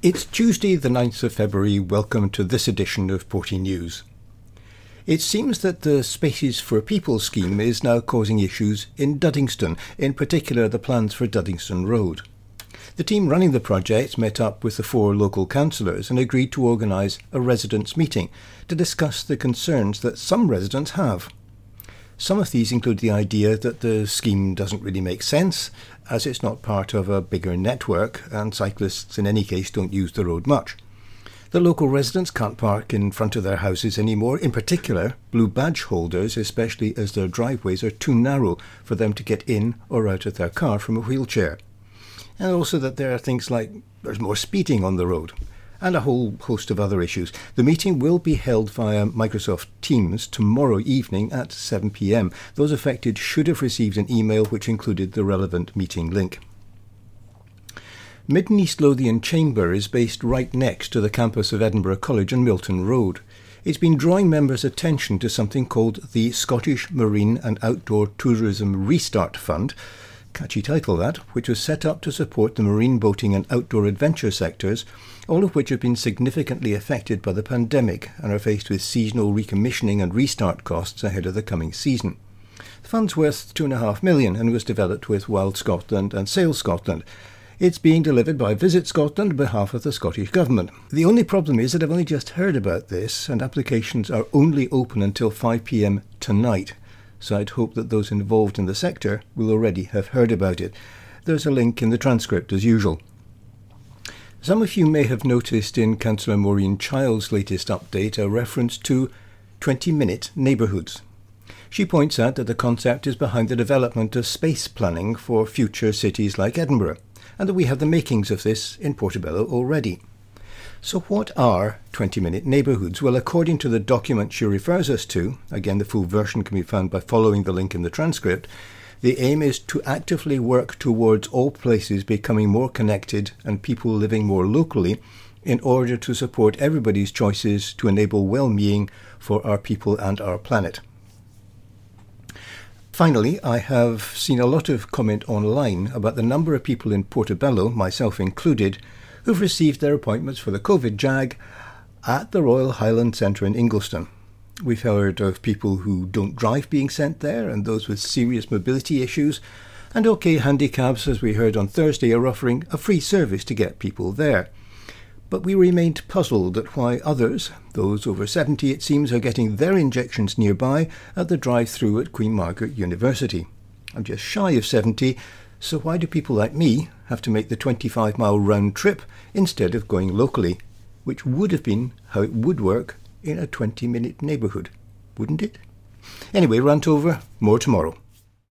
It's Tuesday, the 9th of February. Welcome to this edition of Porty News. It seems that the Spaces for People scheme is now causing issues in Duddingston, in particular the plans for Duddingston Road. The team running the project met up with the four local councillors and agreed to organise a residents' meeting to discuss the concerns that some residents have. Some of these include the idea that the scheme doesn't really make sense, as it's not part of a bigger network, and cyclists in any case don't use the road much. The local residents can't park in front of their houses anymore, in particular, blue badge holders, especially as their driveways are too narrow for them to get in or out of their car from a wheelchair. And also that there are things like there's more speeding on the road and a whole host of other issues. The meeting will be held via Microsoft Teams tomorrow evening at 7 pm. Those affected should have received an email which included the relevant meeting link. Mid East Lothian Chamber is based right next to the campus of Edinburgh College on Milton Road. It's been drawing members' attention to something called the Scottish Marine and Outdoor Tourism Restart Fund, catchy title that, which was set up to support the marine boating and outdoor adventure sectors, all of which have been significantly affected by the pandemic and are faced with seasonal recommissioning and restart costs ahead of the coming season. The fund's worth two and a half million and was developed with Wild Scotland and Sail Scotland. It's being delivered by Visit Scotland on behalf of the Scottish Government. The only problem is that I've only just heard about this, and applications are only open until 5pm tonight so I'd hope that those involved in the sector will already have heard about it. There's a link in the transcript as usual. Some of you may have noticed in Councillor Maureen Child's latest update a reference to 20 minute neighbourhoods. She points out that the concept is behind the development of space planning for future cities like Edinburgh, and that we have the makings of this in Portobello already. So, what are 20 minute neighbourhoods? Well, according to the document she refers us to, again, the full version can be found by following the link in the transcript, the aim is to actively work towards all places becoming more connected and people living more locally in order to support everybody's choices to enable well being for our people and our planet. Finally, I have seen a lot of comment online about the number of people in Portobello, myself included, who've received their appointments for the COVID JAG at the Royal Highland Centre in Ingliston. We've heard of people who don't drive being sent there and those with serious mobility issues. And OK Handicabs, as we heard on Thursday, are offering a free service to get people there. But we remained puzzled at why others, those over 70 it seems, are getting their injections nearby at the drive through at Queen Margaret University. I'm just shy of 70, so why do people like me have to make the 25 mile round trip instead of going locally, which would have been how it would work in a 20 minute neighbourhood, wouldn't it? Anyway, rant over, more tomorrow.